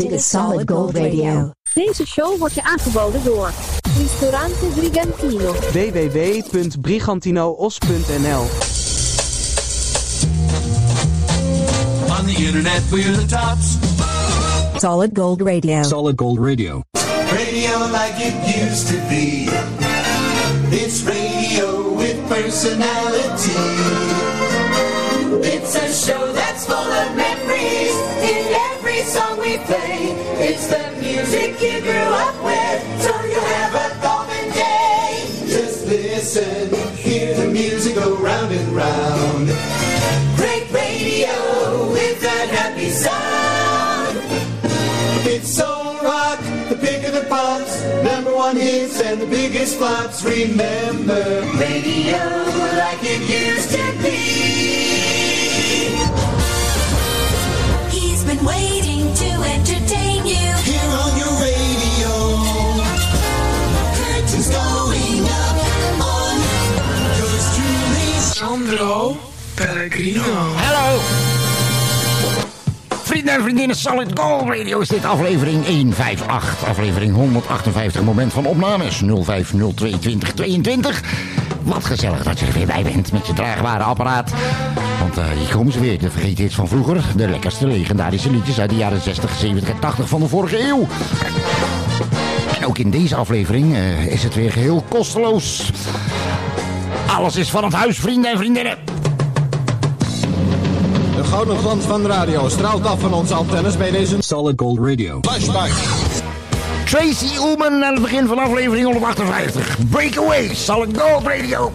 Dit is Solid Gold Radio. Deze show wordt je aangeboden door Ristorante Brigantino. www.brigantinoos.nl On the internet, we're the tops. Solid Gold Radio. Solid Gold Radio. Radio like it used to be. It's radio with personality. It's a show that's full of every song we play. It's the music you grew up with, so you have a golden day. Just listen, hear the music go round and round. Great radio with that happy sound. It's soul rock, the pick of the pops, number one hits and the biggest flops. Remember, radio like it used to be. Sandro Pellegrino. Hallo! Vrienden en vriendinnen, Solid Gold Radio is dit aflevering 158. Aflevering 158, moment van opnames 0502 2022. Wat gezellig dat je er weer bij bent met je draagbare apparaat. Want eh, hier komen ze weer, de vergetenhits van vroeger. De lekkerste legendarische liedjes uit de jaren 60, 70 en 80 van de vorige eeuw. En ook in deze aflevering eh, is het weer geheel kosteloos. Alles is van het huis, vrienden en vriendinnen. De gouden glans van de radio straalt af van onze antennes bij deze Solid Gold Radio. flashback. Tracy Ullman aan het begin van aflevering 158. Breakaway, Solid Gold Radio.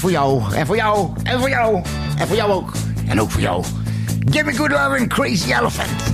Voor jou. En voor jou. En voor jou. En voor jou ook. En ook voor jou. Give me good love and crazy elephant.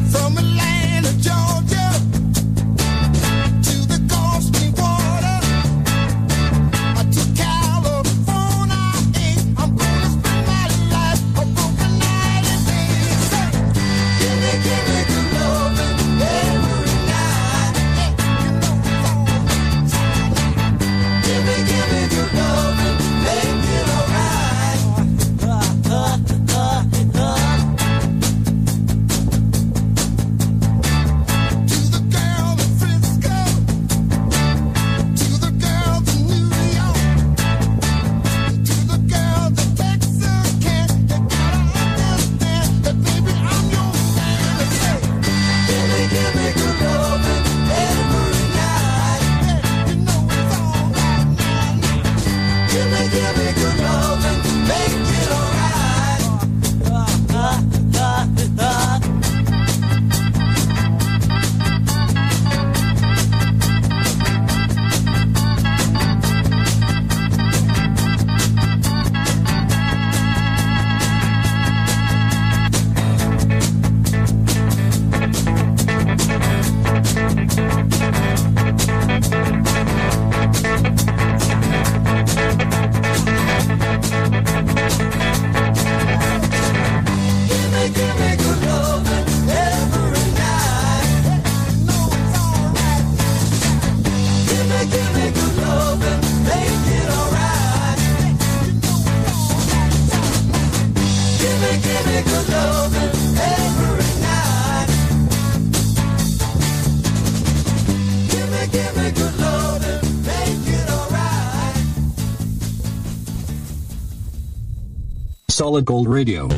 Solid Gold Radio.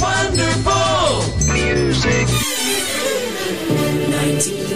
Wonderful music. 19.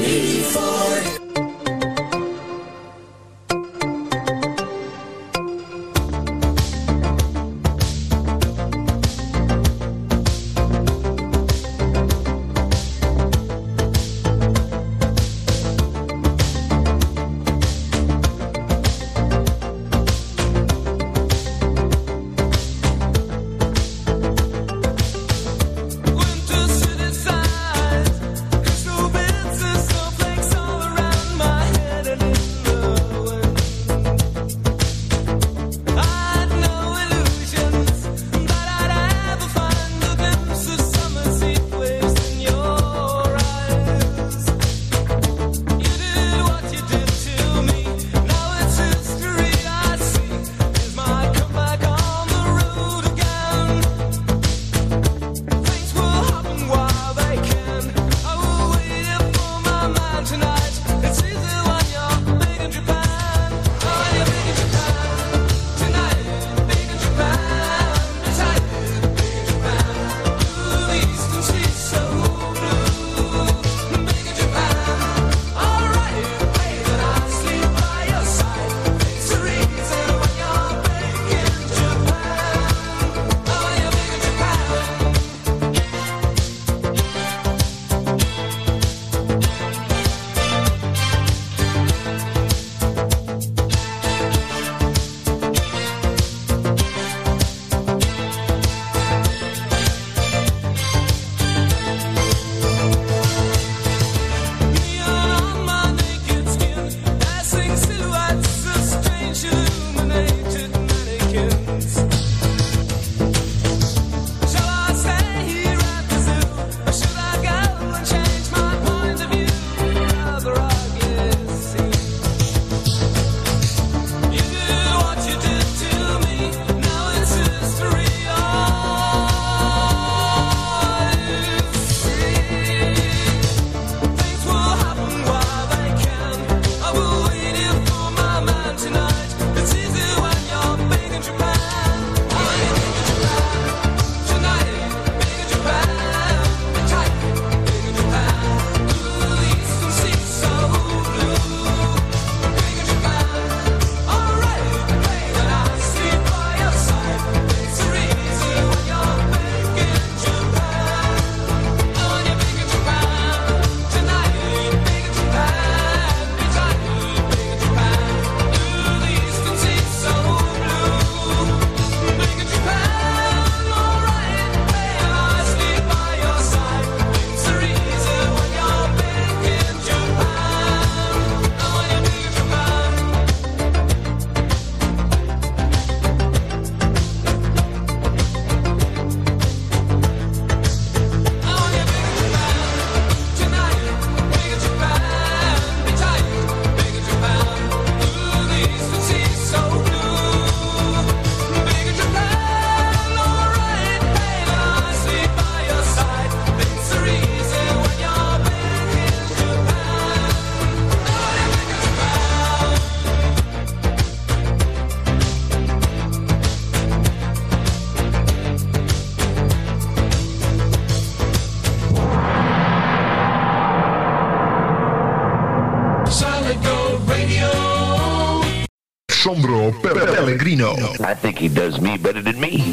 I think he does me better than me.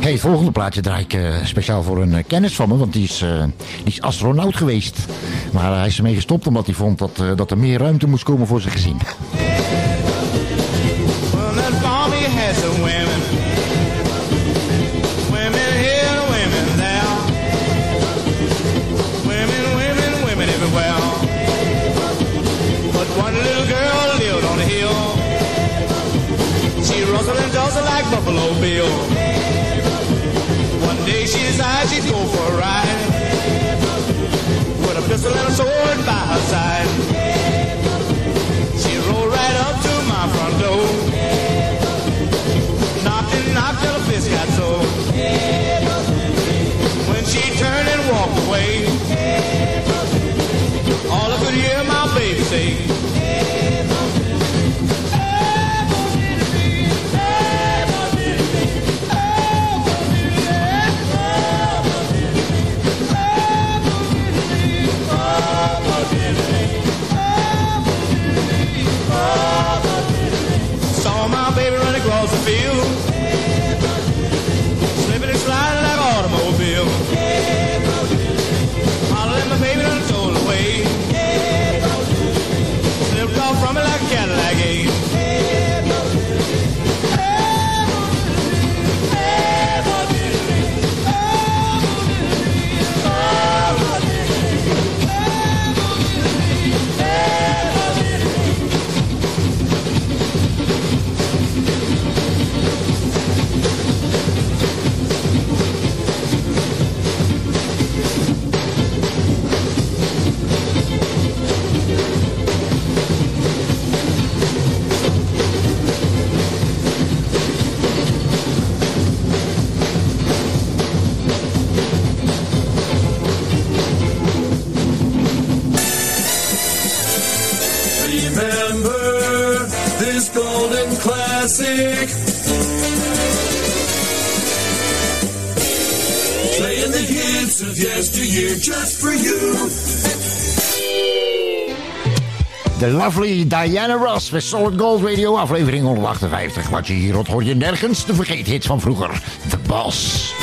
Hey, het volgende plaatje draai ik eh, speciaal voor een eh, kennis van me. Want die is, eh, die is astronaut geweest. Maar hij is ermee gestopt omdat hij vond dat, dat er meer ruimte moest komen voor zijn gezin. remember this golden classic. Playing the hits of yesterday just for you. The lovely Diana Ross met Solid Gold Radio, aflevering 158. Wat je hier hoort je nergens, de vergeethits van vroeger. de Boss.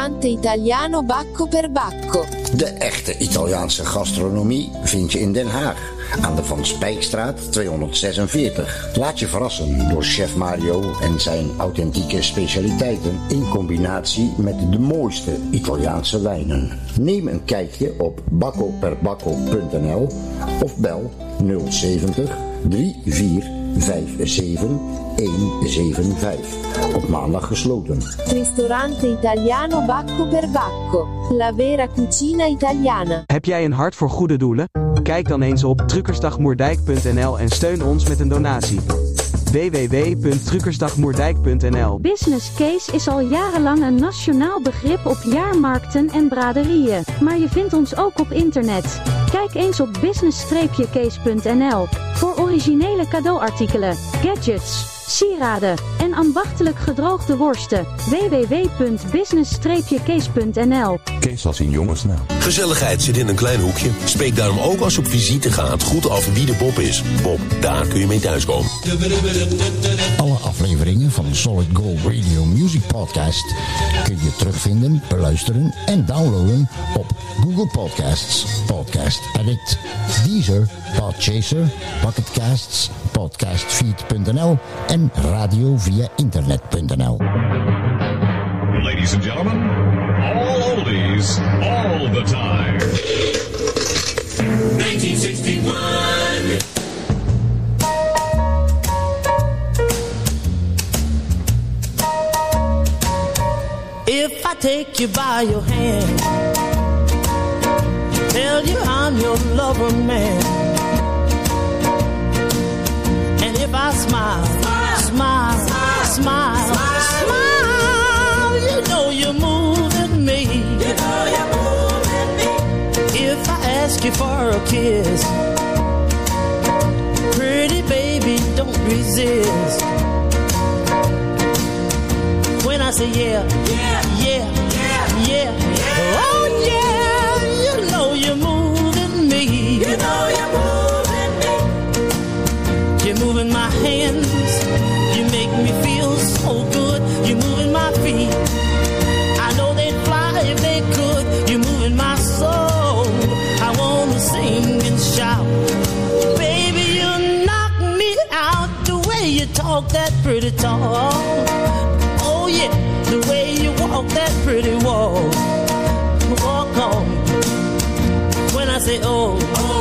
Ristorante italiano Bacco per Bacco. De echte Italiaanse gastronomie vind je in Den Haag. Aan de Van Spijkstraat 246. Laat je verrassen door chef Mario en zijn authentieke specialiteiten in combinatie met de mooiste Italiaanse wijnen. Neem een kijkje op baccoperbacco.nl of bel 070 3457 175. Op maandag gesloten. Ristorante italiano Bacco per Bacco. La vera cucina italiana. Heb jij een hart voor goede doelen? Kijk dan eens op truckersdagmoerdijk.nl en steun ons met een donatie. www.truckersdagmoerdijk.nl Business case is al jarenlang een nationaal begrip op jaarmarkten en braderieën, maar je vindt ons ook op internet. Kijk eens op business-case.nl voor originele cadeauartikelen, gadgets, sieraden en ambachtelijk gedroogde worsten. www.business-case.nl Kees als in jongensnaam. Gezelligheid zit in een klein hoekje. Spreek daarom ook als je op visite gaat goed af wie de Bob is. Bob, daar kun je mee thuiskomen. Afleveringen van Solid Gold Radio Music Podcast kun je terugvinden, beluisteren en downloaden op Google Podcasts, Podcast Addict, Deezer, Podchaser, Pocketcasts, Podcastfeed.nl en radio via internet.nl. Ladies and gentlemen, all oldies, all the time. 1961. Take you by your hand, tell you I'm your lover man. And if I smile, smile, smile, smile, you know you're moving me. You know you're moving me. If I ask you for a kiss, pretty baby, don't resist. Say yeah, yeah, yeah, yeah, yeah, oh yeah, you know you're moving me. You know you're moving me. You're moving my hands. You make me feel so good. You're moving my feet. I know they'd fly if they could. You're moving my soul. I wanna sing and shout. Baby, you knock me out the way you talk that pretty talk. The way you walk that pretty walk. Walk on. When I say oh, oh,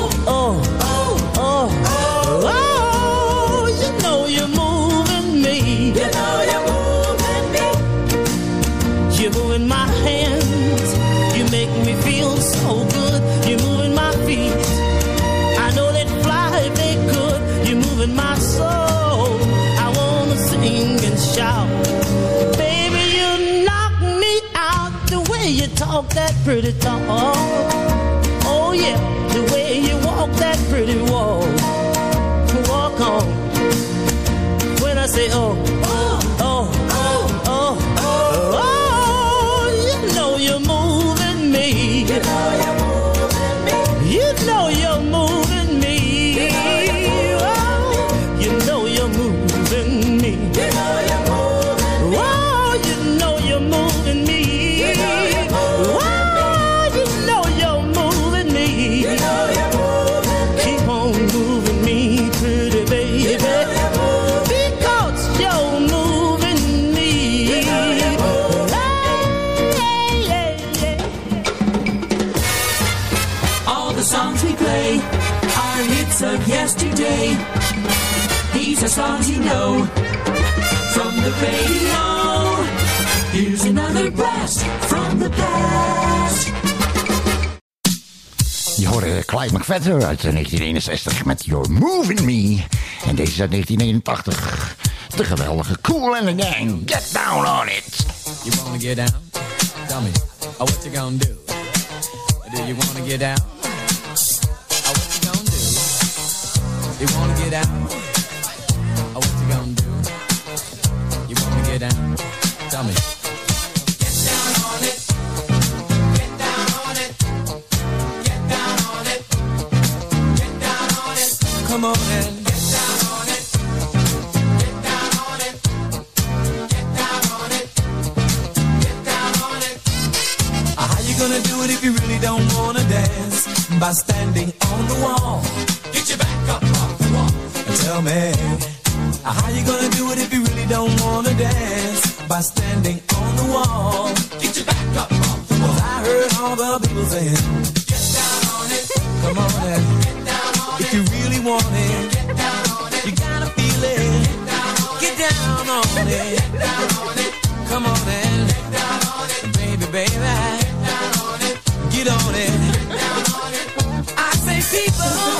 pretty talk. Oh yeah, the way you walk that pretty walk. Walk on. When I say oh, the radio. Here's another blast from the past. Je hoorde Clyde McFadden uit 1961 met You're Moving Me. En deze is uit 1981. De geweldige Cool and the Gang. Get down on it. You wanna get down? Tell me, oh, what you gonna do? Do you wanna get down? Oh, what you gonna do? You wanna get down? Get down? Tell me. Get down on it. Get down on it. Get down on it. Get down on it. Come on and get down on it. Get down on it. Get down on it. Get down on it. How you gonna do it if you really don't wanna dance? By standing on the wall. Get your back up off the wall. And tell me, how you gonna do it if you really don't wanna dance? By standing on the wall. Get your back up off the wall. I heard all the people saying, get down on it. Come on and get down on if you really want it. Get down on it. You gotta feel it. Get down on it. Get down on it. Get down on it. Come on and get down on it. Baby, baby. Get down on it. Get on it. Get down on it. I say people.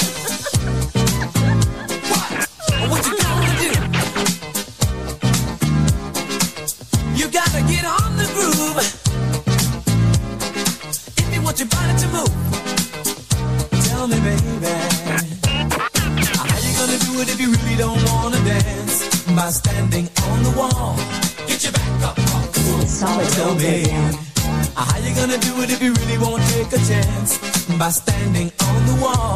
By standing on the wall.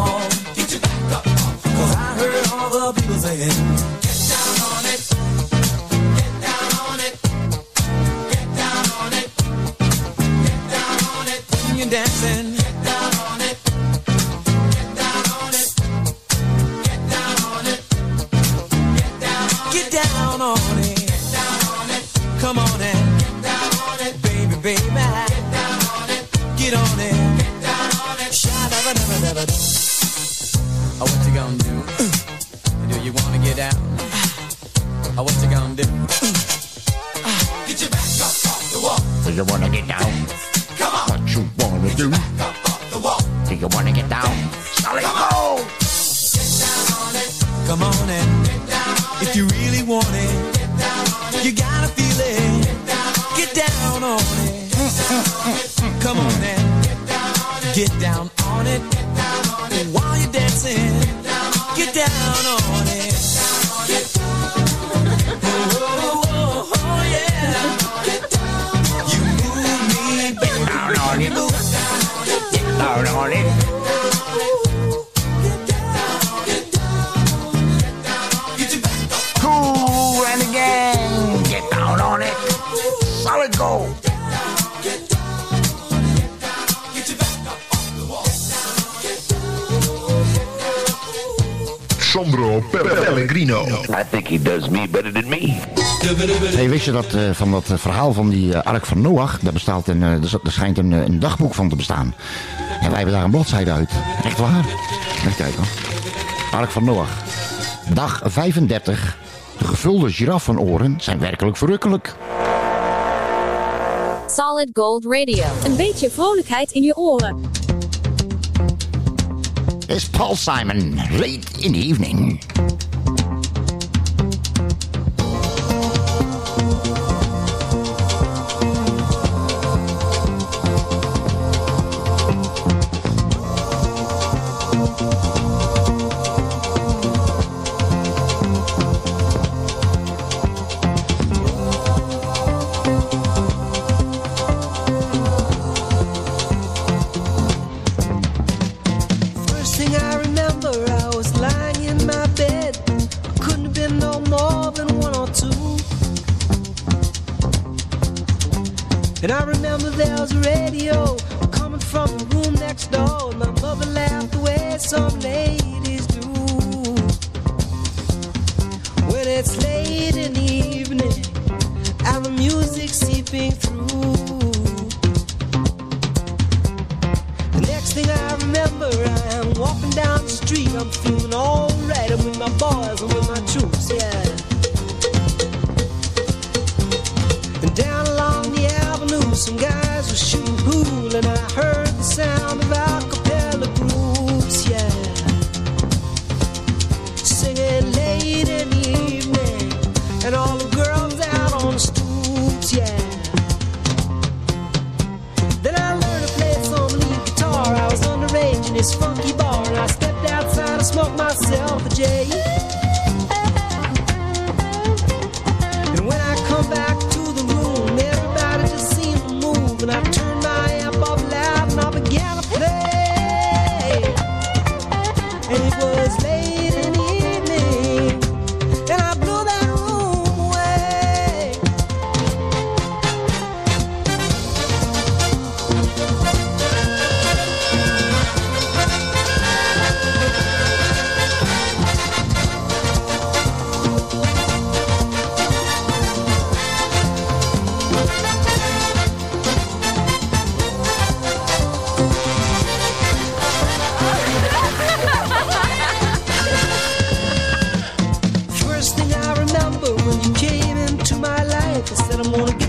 Sandro Pellegrino. I think he does me better than me. Hey, wist je dat eh, van dat eh, verhaal van die eh, Ark van Noach, daar, bestaat een, eh, er schijnt een, een dagboek van te bestaan. En wij hebben daar een bladzijde uit. Echt waar. Even kijken hoor. Ark van Noach. Dag 35. De gevulde giraffenoren zijn werkelijk verrukkelijk. Solid Gold Radio. Een beetje vrolijkheid in je oren. Is Paul Simon, late in the evening. It's late in the evening the music seeping through. The next thing I remember, I am walking down the street. I'm feeling alright. I'm with my boys and with my troops, yeah. And down along the avenue, some guys were shooting pool, and I heard this funky bar, and I stepped outside and smoked myself a J.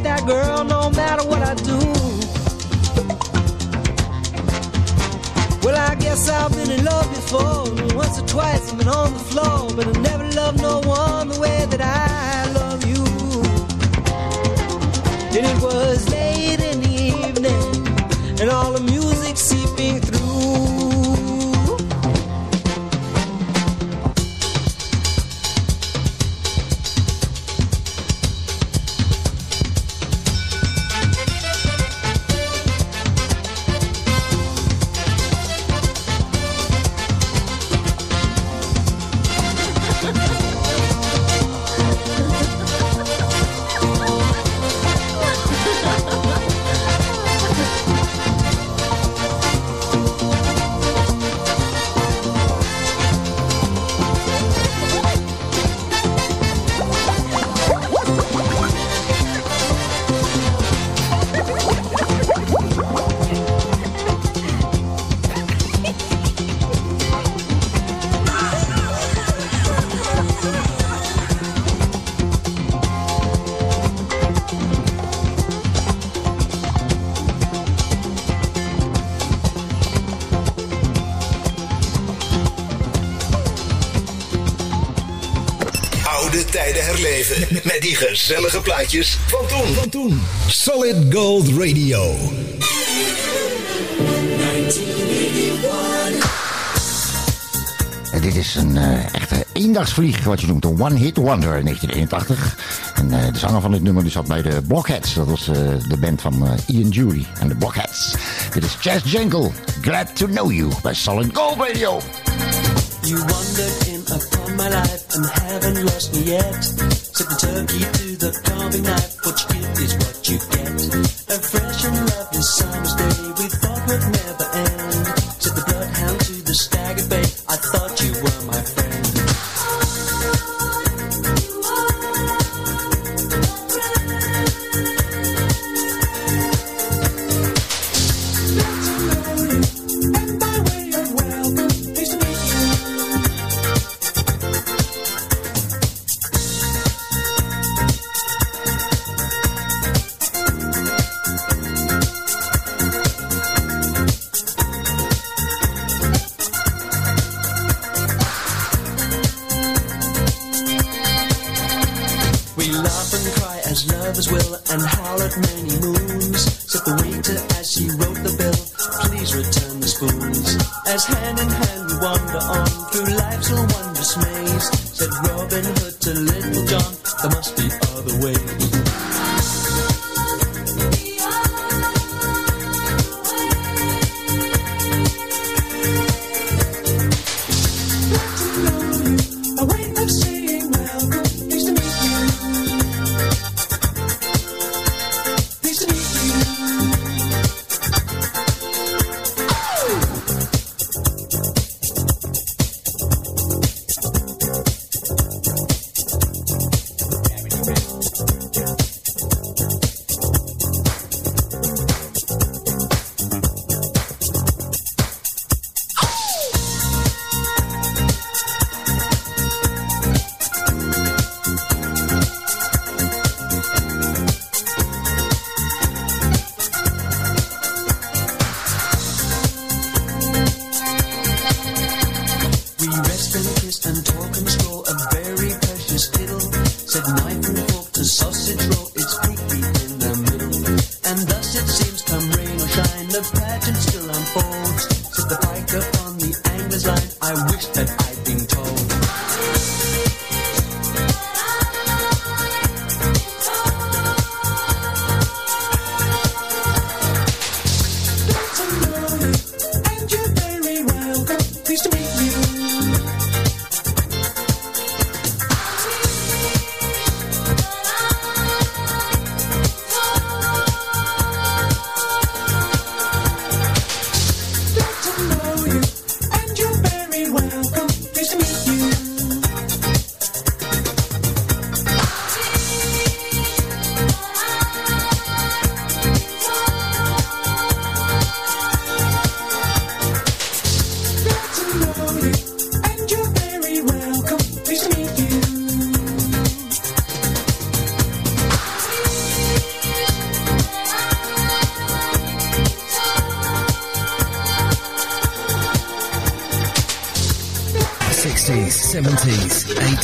that girl no matter what I do. Well, I guess I've been in love before, once or twice I've been on the floor, but I never loved no one the way that I love you. And it was late in the evening, and all the die gezellige plaatjes van toen. Van toen. Solid Gold Radio. 1981. En dit is een eh, echte eendagsvlieg, wat je noemt. Een one-hit wonder in 1981. En eh, de zanger van dit nummer die zat bij de Blockheads. Dat was eh, de band van Ian Jury en de Blockheads. Dit is Chess Jangle. Glad to know you bij Solid Gold Radio. You wandered in upon my life and haven't lost me yet. Set the turkey to the carving knife. What you give is what you get. A fresh and lovely summer's day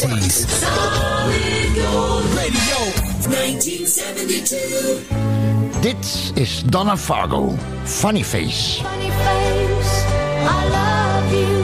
90s. Solid Gold Radio 1972. This is Donna Fargo, Funny Face. Funny Face, I love you.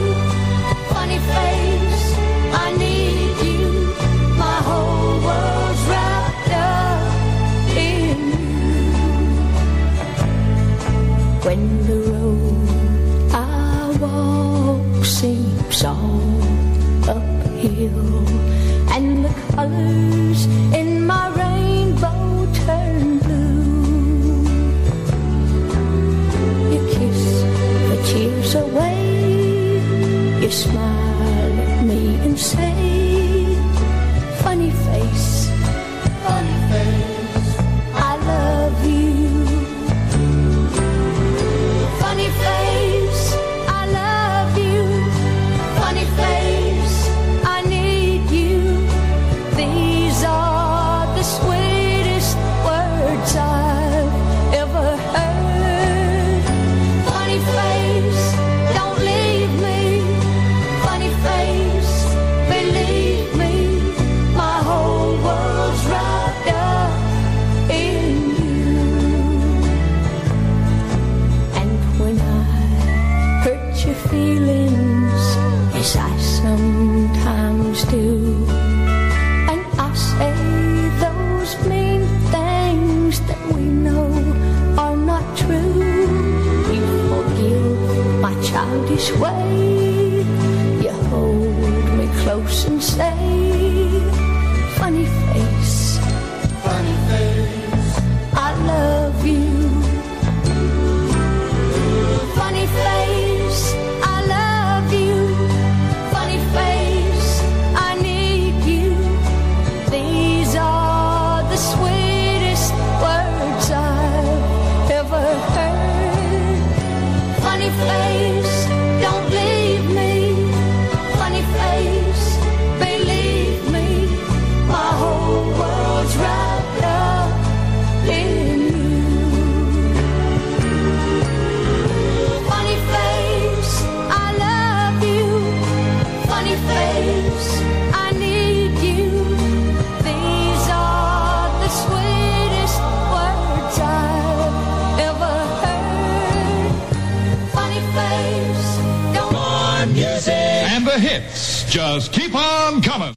music. And the hits just keep on coming.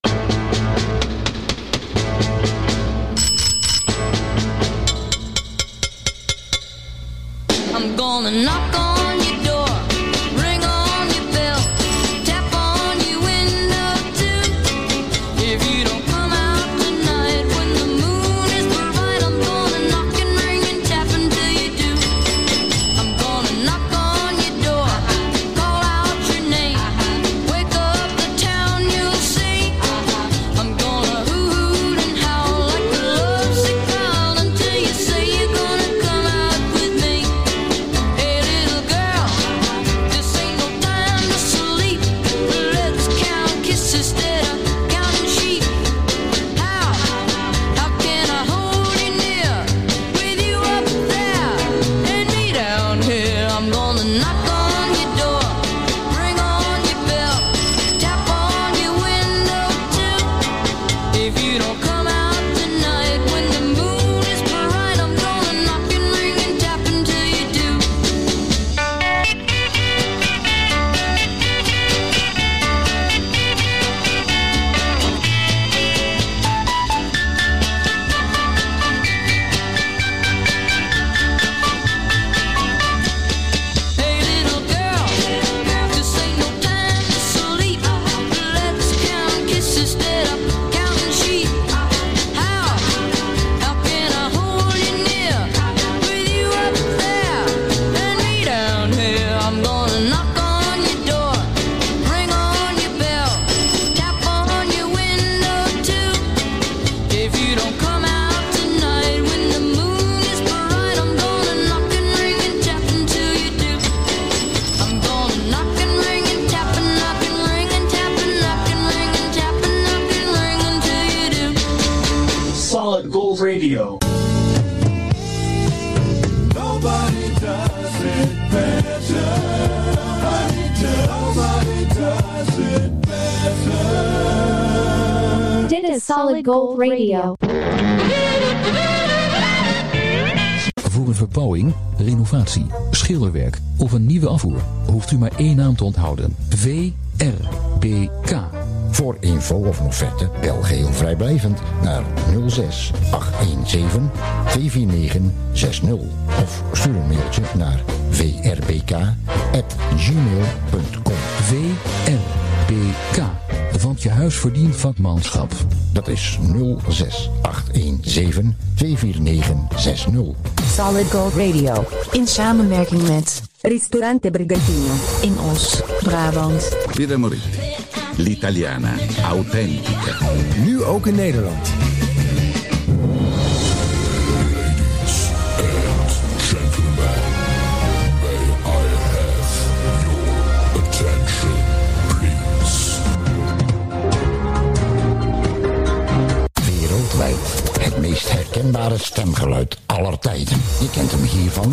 I'm gonna knock on Gold Radio. Voor een verbouwing, renovatie, schilderwerk of een nieuwe afvoer hoeft u maar één naam te onthouden: VRBK. Voor info of nog offerte bel geheel vrijblijvend naar 06 817 24960 of stuur een mailtje naar vrbk@gmail.com. VRBK, want je huis verdient vakmanschap. Dat is 06817 Solid Gold Radio. In samenwerking met Ristorante Brigantino. In Os, Brabant. Piramorit. L'Italiana. Authentica. Nu ook in Nederland. stemgeluid aller tijden. Je kent hem hiervan.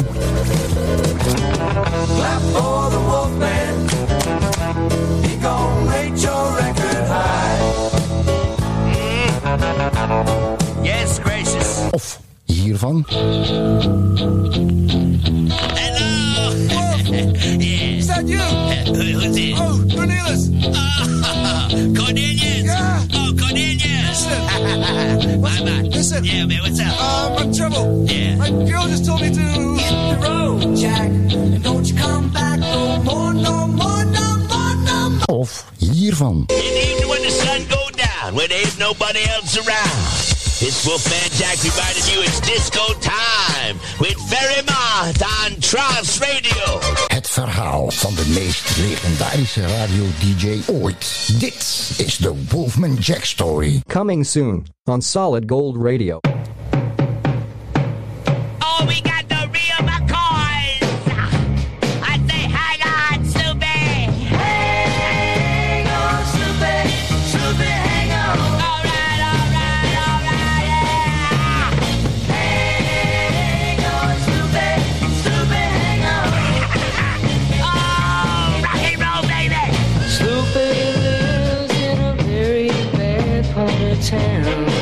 legendarische radio-dj ooit. Dit is de Wolfman Jack Story. Coming soon on Solid Gold Radio. town.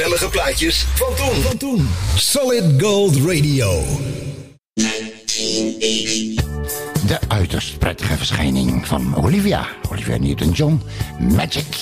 gezellige plaatjes van toen. Van toen. Solid Gold Radio. De uiterst prettige verschijning van Olivia, Olivia Newton-John, Magic.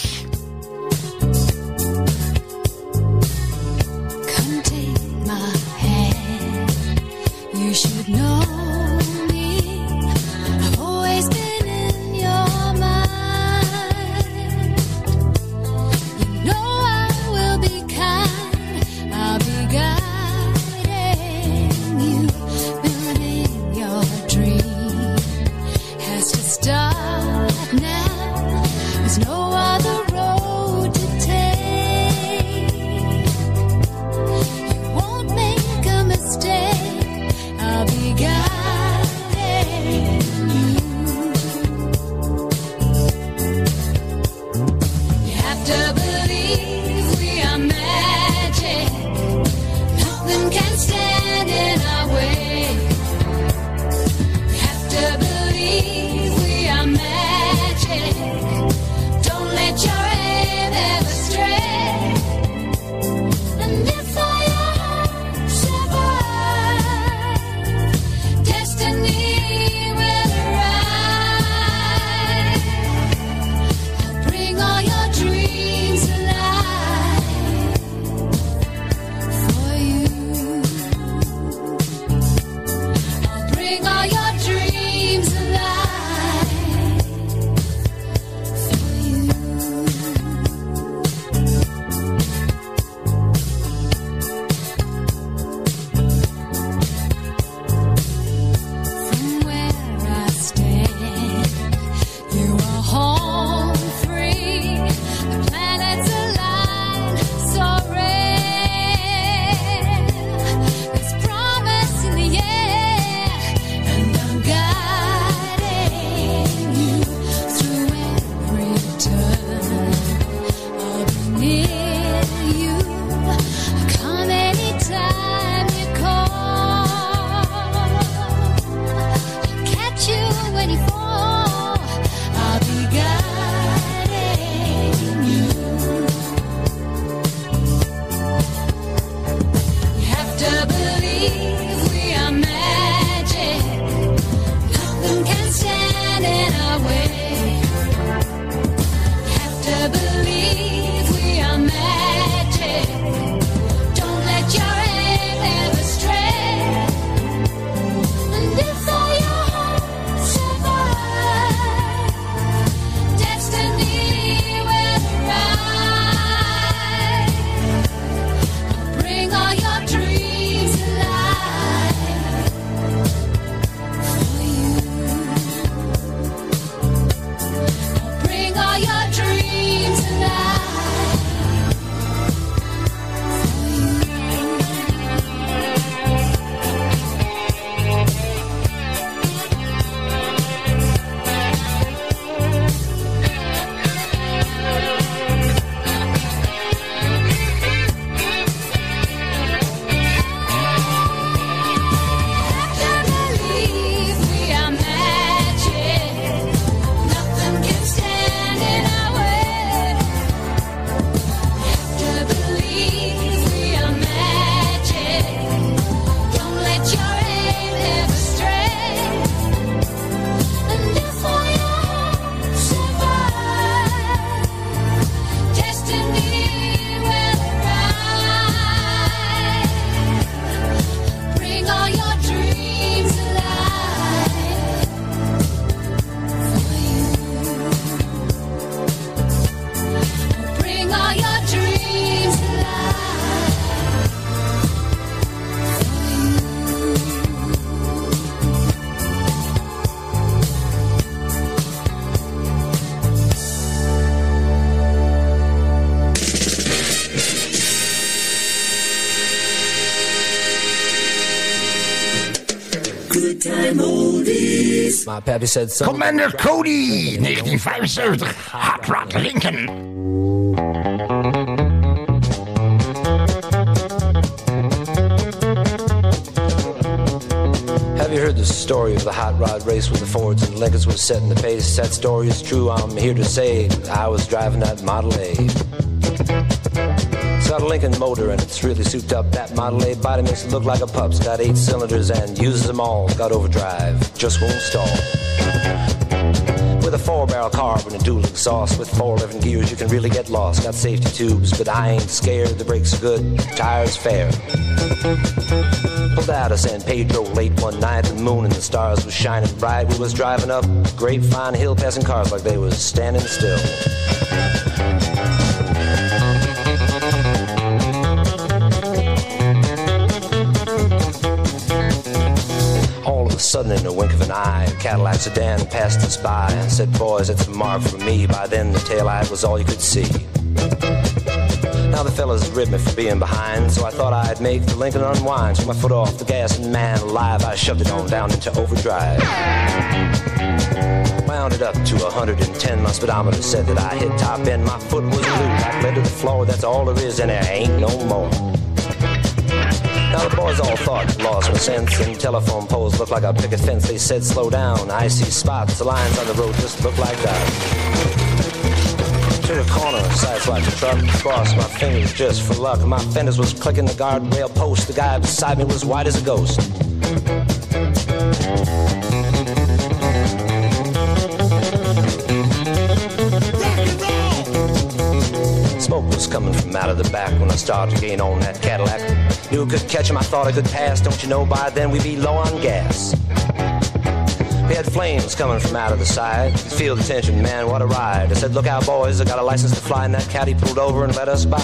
Pappy said, son, Commander Cody, 1975, Hot Rod Lincoln. Have you heard the story of the hot rod race where the Fords and Lincolns were setting the pace? That story is true, I'm here to say I was driving that Model A. It's got a Lincoln motor and it's really souped up. That Model A body makes it look like a pup. It's got eight cylinders and uses them all. It's got overdrive, just won't stall. With a four barrel carb and a dual exhaust with four living gears, you can really get lost. Got safety tubes, but I ain't scared. The brakes are good, tires fair. Pulled out of San Pedro late one night. The moon and the stars was shining bright. We was driving up Grapevine Hill, passing cars like they was standing still. Sudden, in a wink of an eye, a Cadillac sedan passed us by and said, Boys, it's a mark for me. By then, the taillight was all you could see. Now the fellas ribbed me for being behind, so I thought I'd make the Lincoln unwind. Took my foot off the gas, and man alive, I shoved it on down into overdrive. Wound it up to 110. My speedometer said that I hit top end. My foot was loose. I led to the floor. That's all there is, and there ain't no more. Now the boys all thought laws were sense, and telephone poles looked like a picket fence. They said, "Slow down." I see spots. The lines on the road just look like that. To the corner, sideswiped the truck, crossed my fingers just for luck. My fenders was clicking the guardrail post. The guy beside me was white as a ghost. Out of the back when I started to gain on that Cadillac. Knew it could catch him, I thought I could pass. Don't you know by then we'd be low on gas? We had flames coming from out of the side. Feel the tension, man, what a ride. I said, Look out, boys, I got a license to fly, and that caddy pulled over and let us by.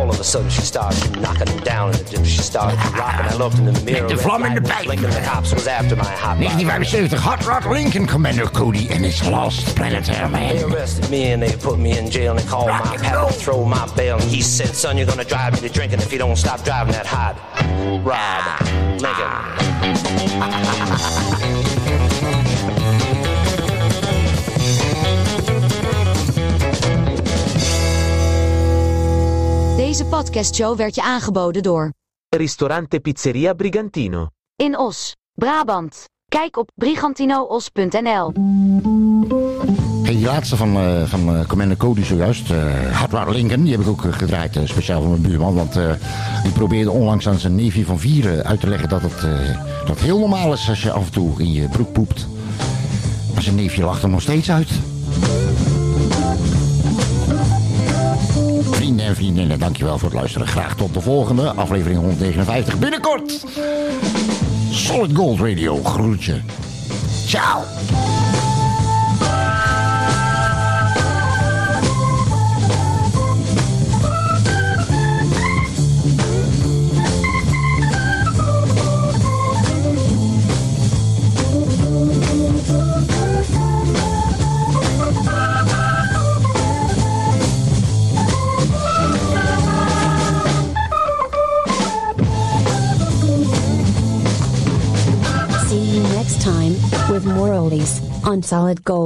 All of a sudden she started knocking him down in the dip. She started rocking. I looked in the mirror. Met de vlam in de pijp. Blinking the cops was after my hot rod. 1975, Hot Rod Lincoln, Commander Cody and his lost planetary They arrested me and they put me in jail and they called my pap to throw my bail. And he said, son, you're gonna drive me to drinking if you don't stop driving that hot rod. Ah. Lincoln. Deze podcastshow werd je aangeboden door Ristorante Pizzeria Brigantino. In Os, Brabant. Kijk op brigantinoos.nl. Hey, die laatste van, eh, van eh, Commander Cody zojuist, eh Hot Rod Lincoln, die heb ik ook eh, gedraaid eh, speciaal voor mijn buurman. Want eh, die probeerde onlangs aan zijn neefje van vier eh, uit te leggen dat het, eh, dat het heel normaal is als je af en toe in je broek poept. Maar zijn neefje lacht er nog steeds uit. Vrienden en vriendinnen, dankjewel voor het luisteren. Graag tot de volgende, aflevering 159 binnenkort. Solid Gold Radio, groetje. Ciao. Next time with more oldies on Solid Gold.